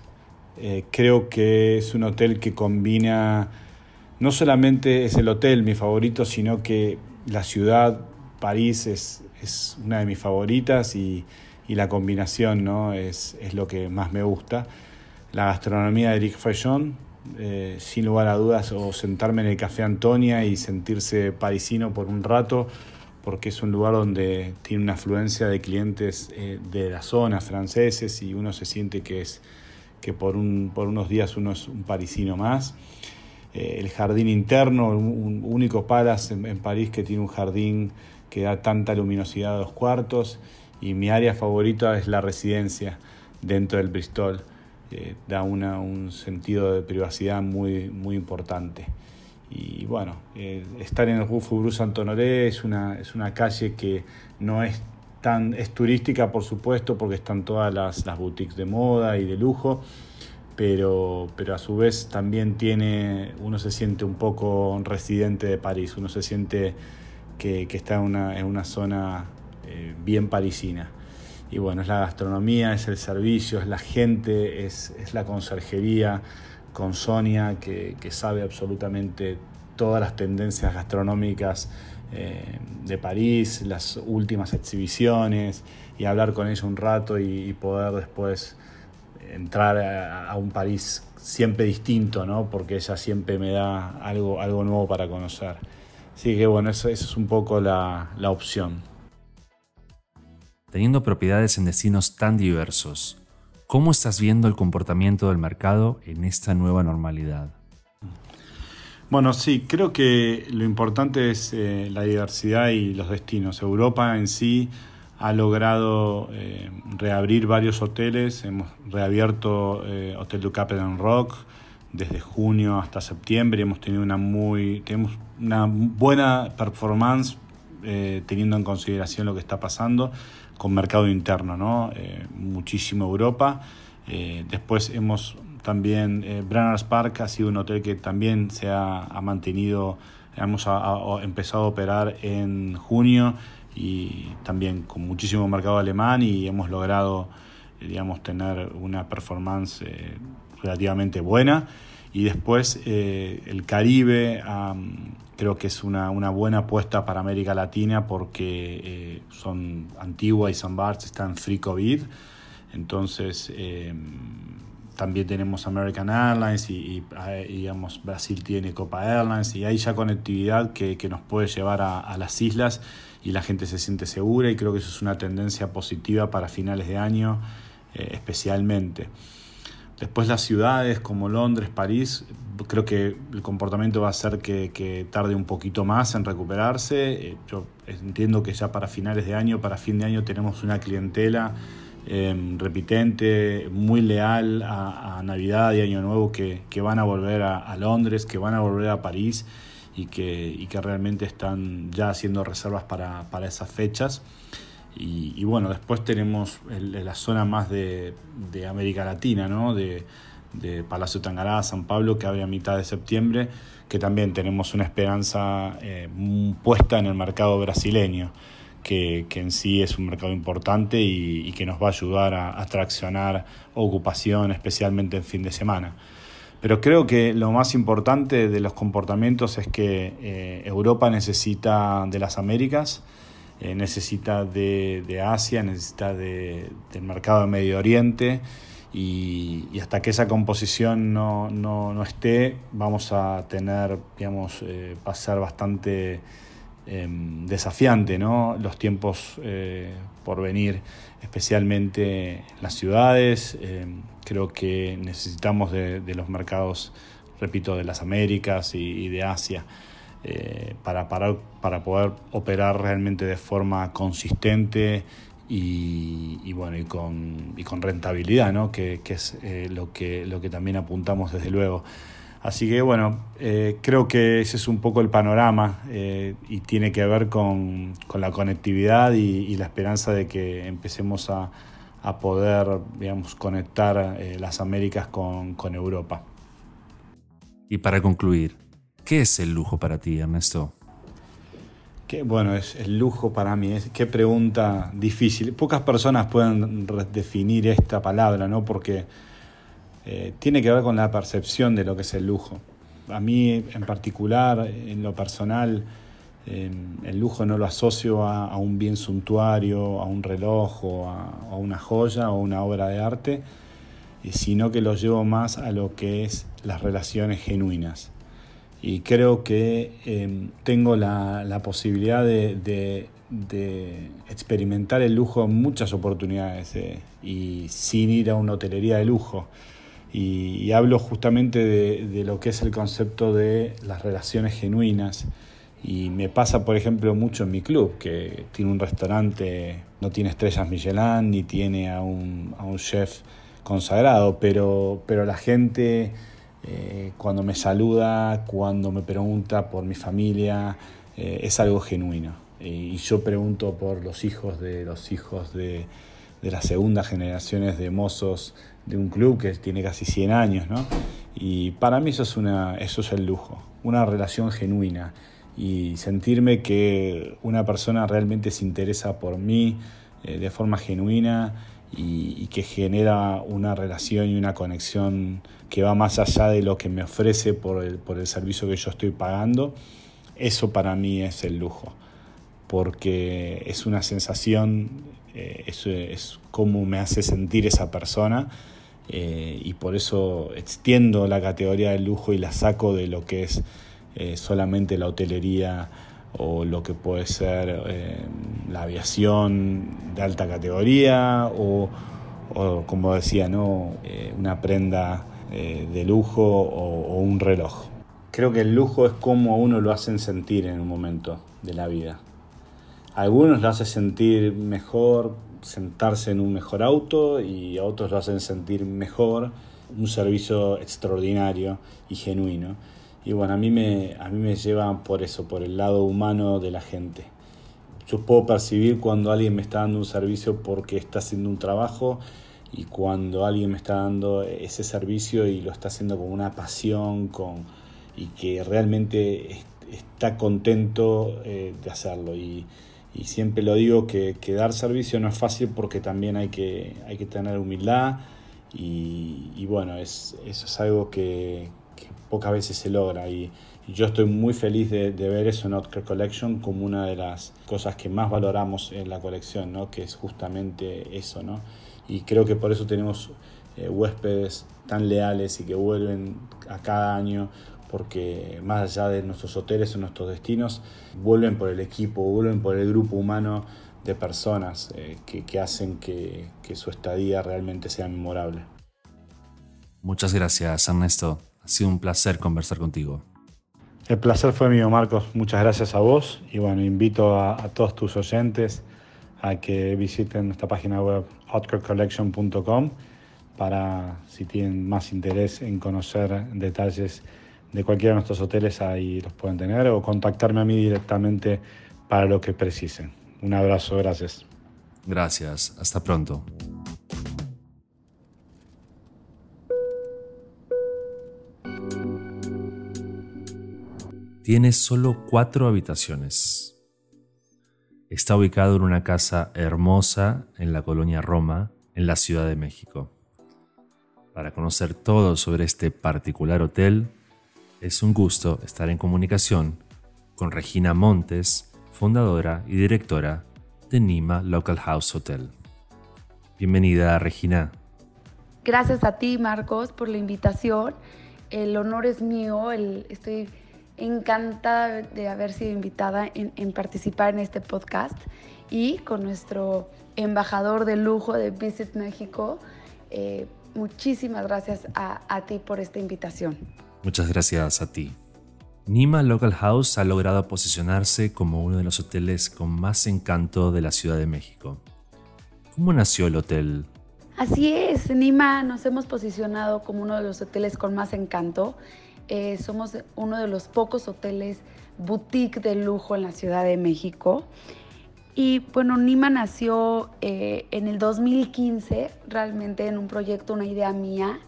eh, creo que es un hotel que combina, no solamente es el hotel mi favorito, sino que la ciudad, París, es, es una de mis favoritas y, y la combinación ¿no? es, es, lo que más me gusta. La gastronomía de Eric Fayón, eh, sin lugar a dudas, o sentarme en el Café Antonia y sentirse parisino por un rato, porque es un lugar donde tiene una afluencia de clientes eh, de la zona, franceses, y uno se siente que es que por, un, por unos días uno es un parisino más. Eh, el jardín interno, un, único palace en, París que tiene un jardín que da tanta luminosidad a los cuartos. Y mi área favorita es la residencia dentro del Bristol. Eh, da una, un sentido de privacidad muy, muy importante. Y bueno, eh, estar en el Rue Faubourg Saint-Honoré es una, es una calle que no es tan, es turística, por supuesto, porque están todas las, las boutiques de moda y de lujo, pero, pero a su vez también tiene, uno se siente un poco residente de París, uno se siente que, que está una, en una zona eh, bien parisina. Y bueno, es la gastronomía, es el servicio, es la gente, es, es la conserjería con Sonia, que, que sabe absolutamente todas las tendencias gastronómicas eh, de París, las últimas exhibiciones y hablar con ella un rato y, poder después entrar a, un París siempre distinto, ¿no? porque ella siempre me da algo, algo nuevo para conocer. Así que bueno, eso, es un poco la, la opción. Teniendo propiedades en destinos tan diversos, ¿cómo estás viendo el comportamiento del mercado en esta nueva normalidad? Bueno, sí, creo que lo importante es eh, la diversidad y los destinos. Europa en sí ha logrado eh, reabrir varios hoteles. Hemos reabierto eh, Hotel du Cap en Rock desde junio hasta septiembre. Hemos tenido una muy, tenemos una buena performance teniendo en consideración lo que está pasando con mercado interno, ¿no? muchísimo Europa. después hemos también eh, Park ha sido un hotel que también se ha, mantenido, hemos empezado a operar en junio y también con muchísimo mercado alemán y hemos logrado digamos, tener una performance eh, relativamente buena. Y después eh, el Caribe creo que es una, una, buena apuesta para América Latina porque son Antigua y San Bart están free COVID. Entonces también tenemos American Airlines y, digamos Brasil tiene Copa Airlines y hay ya conectividad que, nos puede llevar a, las islas y la gente se siente segura y creo que eso es una tendencia positiva para finales de año eh, especialmente. Después las ciudades como Londres, París, creo que el comportamiento va a ser que, tarde un poquito más en recuperarse. Eh, yo entiendo que ya para finales de año, para fin de año tenemos una clientela em, repitente, muy leal a, Navidad y Año Nuevo que, van a volver a, Londres, que van a volver a París y que realmente están ya haciendo reservas para, esas fechas. Y, bueno, después tenemos la zona más de, América Latina, ¿no? de, de Palacio Tangará, San Pablo, que abre a mitad de septiembre, que también tenemos una esperanza eh, puesta en el mercado brasileño, que, en sí es un mercado importante y, que nos va a ayudar a, traccionar ocupación, especialmente en fin de semana. Pero creo que lo más importante de los comportamientos es que eh, Europa necesita de las Américas, eh, necesita de, Asia, necesita del mercado de Medio Oriente y, hasta que esa composición no, no, esté, vamos a tener, digamos, eh, pasar bastante em, desafiante ¿no? los tiempos eh, por venir, especialmente en las ciudades. Em, creo que necesitamos de, los mercados, repito, de las Américas y, de Asia. Eh, para, para, para poder operar realmente de forma consistente y, bueno, y con, y con rentabilidad, ¿no? que, es eh, lo, que, lo que también apuntamos desde luego. Así que bueno, eh, creo que ese es un poco el panorama eh, y tiene que ver con, con la conectividad y, la esperanza de que empecemos a, a poder digamos, conectar las Américas con, con Europa. Y para concluir, ¿qué es el lujo para ti, Ernesto? Bueno, es el lujo para mí. Es, qué pregunta difícil. Pocas personas pueden definir esta palabra, ¿no? Porque eh, tiene que ver con la percepción de lo que es el lujo. A mí, en particular, en lo personal, el lujo no lo asocio a, un bien suntuario, a un reloj o a, una joya o una obra de arte, eh, sino que lo llevo más a lo que es las relaciones genuinas y creo que em, tengo la, posibilidad de, experimentar el lujo en muchas oportunidades eh, y sin ir a una hotelería de lujo. Y, hablo justamente de, lo que es el concepto de las relaciones genuinas. Y me pasa, por ejemplo, mucho en mi club, que tiene un restaurante, no tiene estrellas Michelin, ni tiene a un, a un chef consagrado, pero, pero la gente eh, cuando me saluda, cuando me pregunta por mi familia, eh, es algo genuino. y yo pregunto por los hijos de los hijos de, de las segundas generaciones de mozos de un club que tiene casi 100 años, ¿no? Y para mí eso es, una, eso es el lujo, una relación genuina y sentirme que una persona realmente se interesa por mí eh, de forma genuina y, que genera una relación y una conexión que va más allá de lo que me ofrece por el, por el servicio que yo estoy pagando, eso para mí es el lujo, porque es una sensación, eh, eso es cómo me hace sentir esa persona eh, y por eso extiendo la categoría del lujo y la saco de lo que es eh, solamente la hotelería o lo que puede ser la aviación de alta categoría o, como decía, ¿no? Una prenda eh, de lujo o, un reloj. Creo que el lujo es como uno lo hacen sentir en un momento de la vida. algunos lo hacen sentir mejor sentarse en un mejor auto y a otros lo hacen sentir mejor un servicio extraordinario y genuino. Y bueno, a mí, me, a mí me lleva por eso, por el lado humano de la gente. Yo puedo percibir cuando alguien me está dando un servicio porque está haciendo un trabajo y cuando alguien me está dando ese servicio y lo está haciendo con una pasión con, y que realmente está contento eh, de hacerlo. Y, y, siempre lo digo que, que, dar servicio no es fácil porque también hay que, hay que tener humildad y, y bueno, es, eso es algo que, pocas veces se logra y, yo estoy muy feliz de, ver eso en Outcare Collection como una de las cosas que más valoramos en la colección, ¿no? que es justamente eso. ¿no? Y creo que por eso tenemos eh, huéspedes tan leales y que vuelven a cada año porque más allá de nuestros hoteles o nuestros destinos, vuelven por el equipo, vuelven por el grupo humano de personas eh, que, hacen que su estadía realmente sea memorable. Muchas gracias, Ernesto. Ha sido un placer conversar contigo. El placer fue mío, Marcos. Muchas gracias a vos. Y bueno, invito a, todos tus oyentes a que visiten nuestra página web hotcurcollection.com para si tienen más interés en conocer detalles de cualquiera de nuestros hoteles, ahí los pueden tener o contactarme a mí directamente para lo que precisen. Un abrazo, gracias. Gracias, hasta pronto. Tiene solo cuatro habitaciones. Está ubicado en una casa hermosa en la colonia Roma, en la Ciudad de México. Para conocer todo sobre este particular hotel, es un gusto estar en comunicación con Regina Montes, fundadora y directora de Nima Local House Hotel. Bienvenida, Regina. Gracias a ti, Marcos, por la invitación. El honor es mío. estoy encantada de haber sido invitada en, participar en este podcast y con nuestro embajador de lujo de Visit México. Eh, muchísimas gracias a ti por esta invitación. Muchas gracias a ti. Nima Local House ha logrado posicionarse como uno de los hoteles con más encanto de la Ciudad de México. ¿Cómo nació el hotel? Así es, Nima nos hemos posicionado como uno de los hoteles con más encanto. Eh, somos uno de los pocos hoteles boutique de lujo en la Ciudad de México. Y bueno, Nima nació eh, en el 2015, realmente en un proyecto, una idea mía.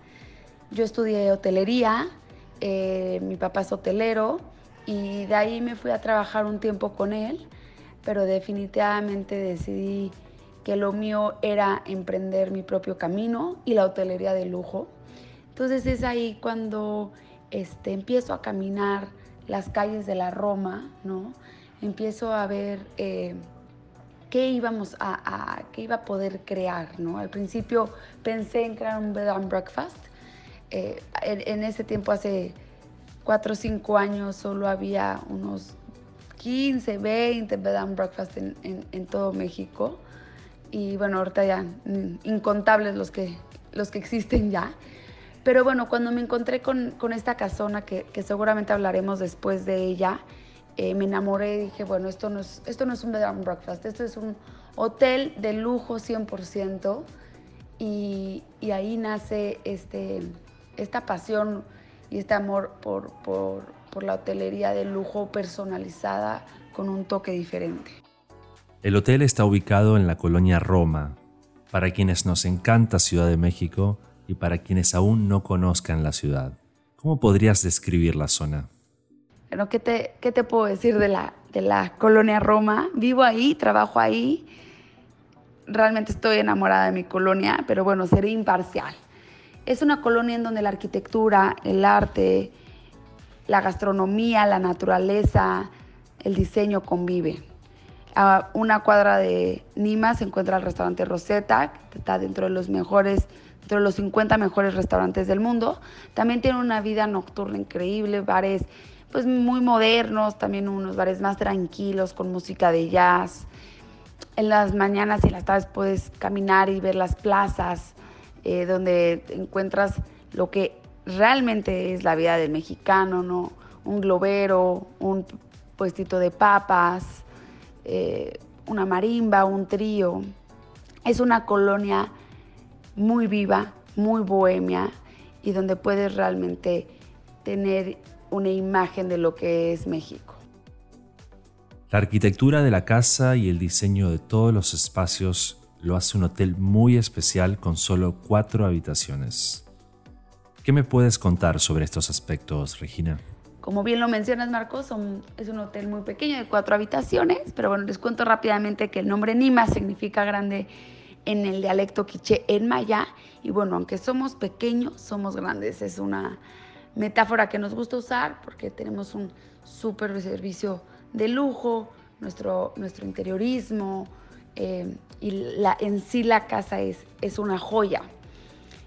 Yo estudié hotelería, eh, mi papá es hotelero y de ahí me fui a trabajar un tiempo con él, pero definitivamente decidí que lo mío era emprender mi propio camino y la hotelería de lujo. Entonces es ahí cuando este, empiezo a caminar las calles de la Roma, ¿no? Empiezo a ver eh, qué íbamos a, qué iba a poder crear, ¿no? Al principio pensé en crear un bed and breakfast, eh, en, ese tiempo, hace 4 o 5 años, solo había unos 15, 20 bed and breakfast en, todo México. Y bueno, ahorita ya mm, incontables los que, los que existen ya. Pero bueno, cuando me encontré con, esta casona, que, seguramente hablaremos después de ella, eh, me enamoré y dije, bueno, esto no, es, esto no es un bed and breakfast, esto es un hotel de lujo 100%. Y, y ahí nace este, esta pasión y este amor por, por, la hotelería de lujo personalizada con un toque diferente. El hotel está ubicado en la colonia Roma. Para quienes nos encanta Ciudad de México y para quienes aún no conozcan la ciudad, ¿cómo podrías describir la zona? Bueno, ¿qué te, qué te puedo decir de la, de la colonia Roma? Vivo ahí, trabajo ahí. Realmente estoy enamorada de mi colonia, pero bueno, seré imparcial. Es una colonia en donde la arquitectura, el arte, la gastronomía, la naturaleza, el diseño conviven. A una cuadra de Nima se encuentra el restaurante Rosetta, que está dentro de los mejores, dentro de los 50 mejores restaurantes del mundo. También tiene una vida nocturna increíble, bares pues muy modernos, también unos bares más tranquilos con música de jazz. En las mañanas y las tardes puedes caminar y ver las plazas, eh, donde encuentras lo que realmente es la vida del mexicano, ¿no? Un globero, un puestito de papas, eh, una marimba, un trío. Es una colonia muy viva, muy bohemia y donde puedes realmente tener una imagen de lo que es México. La arquitectura de la casa y el diseño de todos los espacios lo hace un hotel muy especial con solo cuatro habitaciones. ¿Qué me puedes contar sobre estos aspectos, Regina? Como bien lo mencionas, Marcos, es un hotel muy pequeño de cuatro habitaciones, pero bueno, les cuento rápidamente que el nombre Nima significa grande en el dialecto quiché en maya. Y bueno, aunque somos pequeños, somos grandes. Es una metáfora que nos gusta usar porque tenemos un súper servicio de lujo, nuestro, nuestro interiorismo, eh, y la, en sí la casa es, es una joya.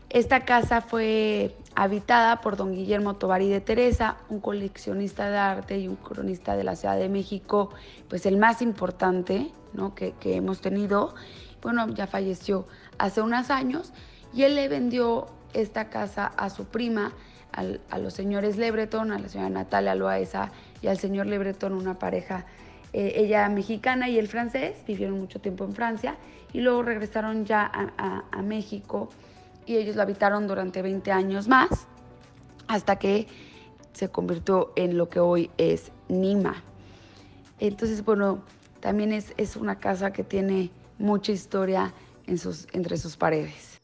Esta casa fue habitada por don Guillermo Tovari de Teresa, un coleccionista de arte y un cronista de la Ciudad de México, pues el más importante ¿no? que, hemos tenido. Bueno, ya falleció hace unos años y él le vendió esta casa a su prima, a los señores Lebreton, a la señora Natalia Loaesa y al señor Lebreton, una pareja, eh, ella mexicana y él francés, vivieron mucho tiempo en Francia y luego regresaron ya a, a México y ellos lo habitaron durante 20 años más hasta que se convirtió en lo que hoy es Nima. Entonces, bueno, también es, es una casa que tiene mucha historia en sus, entre sus paredes.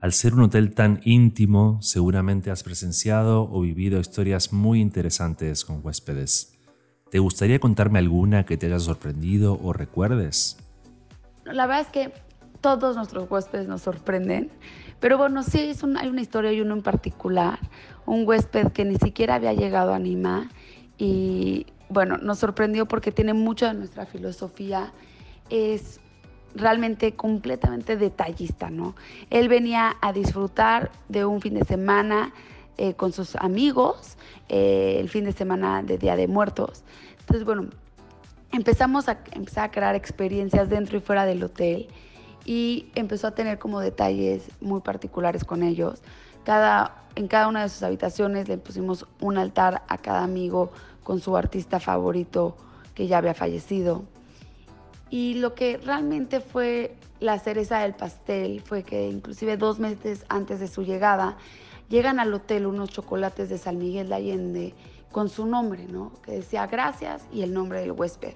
Al ser un hotel tan íntimo, seguramente has presenciado o vivido historias muy interesantes con huéspedes. ¿Te gustaría contarme alguna que te haya sorprendido o recuerdes? La verdad es que todos nuestros huéspedes nos sorprenden, pero bueno, sí es hay una historia y uno en particular, un huésped que ni siquiera había llegado a Nima y bueno, nos sorprendió porque tiene mucho de nuestra filosofía, es realmente completamente detallista, ¿no? Él venía a disfrutar de un fin de semana eh, con sus amigos, eh, el fin de semana de Día de Muertos. Entonces, bueno, empezamos a, empezar a crear experiencias dentro y fuera del hotel y empezó a tener como detalles muy particulares con ellos. Cada, en cada una de sus habitaciones le pusimos un altar a cada amigo con su artista favorito que ya había fallecido. Y lo que realmente fue la cereza del pastel fue que inclusive dos meses antes de su llegada llegan al hotel unos chocolates de San Miguel de Allende con su nombre, ¿no? Que decía gracias y el nombre del huésped.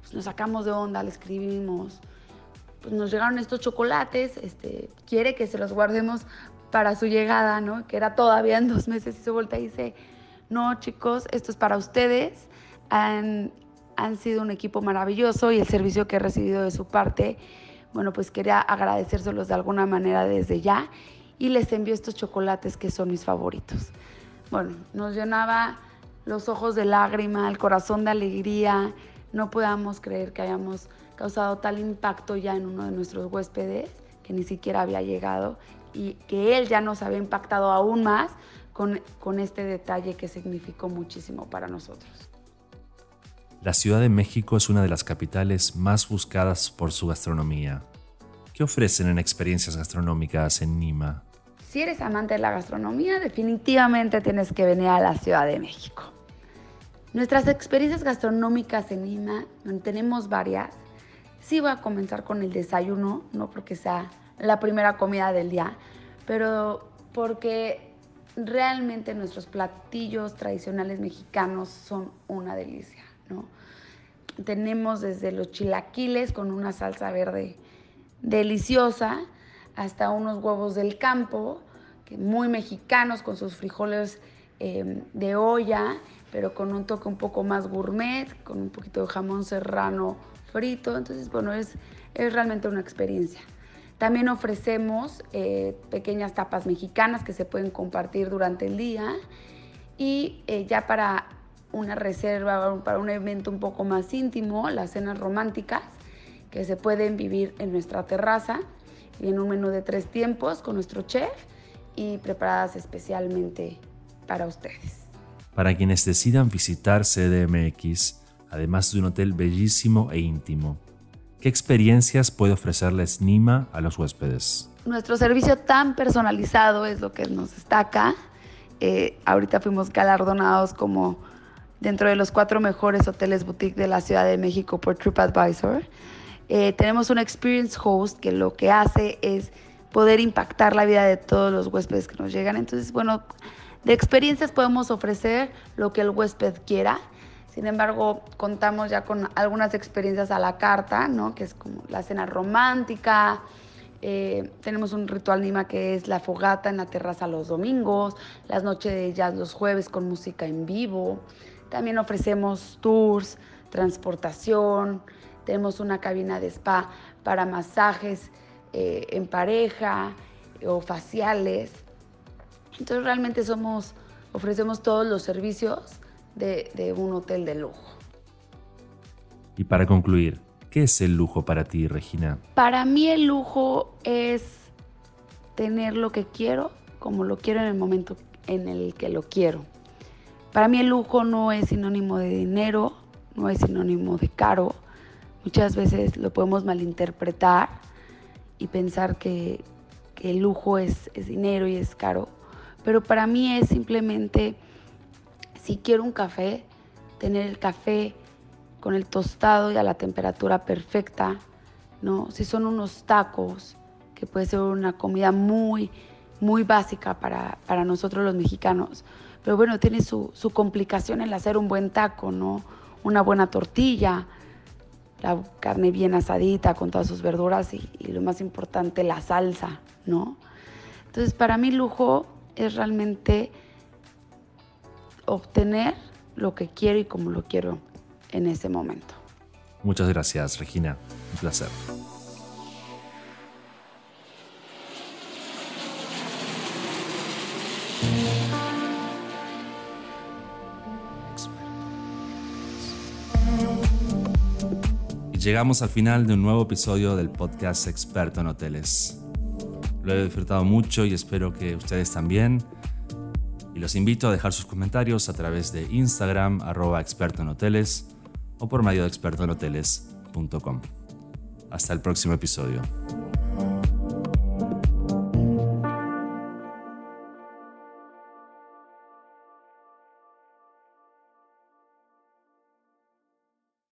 Pues nos sacamos de onda, le escribimos. Pues nos llegaron estos chocolates, este, quiere que se los guardemos para su llegada, ¿no? Que era todavía en dos meses y se voltea y dice, no chicos, esto es para ustedes. Han sido un equipo maravilloso y el servicio que he recibido de su parte, bueno, pues quería agradecérselos de alguna manera desde ya y les envío estos chocolates que son mis favoritos. Bueno, nos llenaba los ojos de lágrima, el corazón de alegría, no podíamos creer que hayamos causado tal impacto ya en uno de nuestros huéspedes que ni siquiera había llegado y que él ya nos había impactado aún más con, con este detalle que significó muchísimo para nosotros. La Ciudad de México es una de las capitales más buscadas por su gastronomía. ¿Qué ofrecen en experiencias gastronómicas en Nima? Si eres amante de la gastronomía, definitivamente tienes que venir a la Ciudad de México. Nuestras experiencias gastronómicas en Nima, tenemos varias. Sí voy a comenzar con el desayuno, no porque sea la primera comida del día, pero porque realmente nuestros platillos tradicionales mexicanos son una delicia. Tenemos desde los chilaquiles con una salsa verde deliciosa hasta unos huevos del campo, que muy mexicanos con sus frijoles em, de olla, pero con un toque un poco más gourmet, con un poquito de jamón serrano frito. Entonces, bueno, es, es realmente una experiencia. También ofrecemos eh, pequeñas tapas mexicanas que se pueden compartir durante el día. Y eh, ya para una reserva para un evento un poco más íntimo, las cenas románticas, que se pueden vivir en nuestra terraza y en un menú de tres tiempos con nuestro chef y preparadas especialmente para ustedes. Para quienes decidan visitar CDMX, además de un hotel bellísimo e íntimo, ¿qué experiencias puede ofrecerles Nima a los huéspedes? Nuestro servicio tan personalizado es lo que nos destaca. Eh, ahorita fuimos galardonados como dentro de los cuatro mejores hoteles boutique de la Ciudad de México por TripAdvisor. Eh, tenemos un experience host que lo que hace es poder impactar la vida de todos los huéspedes que nos llegan. Entonces, bueno, de experiencias podemos ofrecer lo que el huésped quiera. Sin embargo, contamos ya con algunas experiencias a la carta, ¿no? Que es como la cena romántica. Eh, tenemos un ritual Nima que es la fogata en la terraza los domingos, las noches de jazz los jueves con música en vivo. También ofrecemos tours, transportación, tenemos una cabina de spa para masajes eh, en pareja o faciales. Entonces realmente somos, ofrecemos todos los servicios de, de un hotel de lujo. Y para concluir, ¿qué es el lujo para ti, Regina? Para mí el lujo es tener lo que quiero como lo quiero en el momento en el que lo quiero. Para mí el lujo no es sinónimo de dinero, no es sinónimo de caro. Muchas veces lo podemos malinterpretar y pensar que, que el lujo es, es dinero y es caro, pero para mí es simplemente, si quiero un café, tener el café con el tostado y a la temperatura perfecta, ¿no? Si son unos tacos, que puede ser una comida muy, muy básica para, para nosotros los mexicanos, pero bueno, tiene su, su, complicación el hacer un buen taco, ¿no? Una buena tortilla, la carne bien asadita con todas sus verduras y, lo más importante, la salsa, ¿no? Entonces, para mí lujo es realmente obtener lo que quiero y como lo quiero en ese momento. Muchas gracias, Regina. Un placer. Llegamos al final de un nuevo episodio del podcast Experto en Hoteles. Lo he disfrutado mucho y espero que ustedes también. Y los invito a dejar sus comentarios a través de Instagram, arroba experto en hoteles, o por medio de expertoenhoteles.com. Hasta el próximo episodio.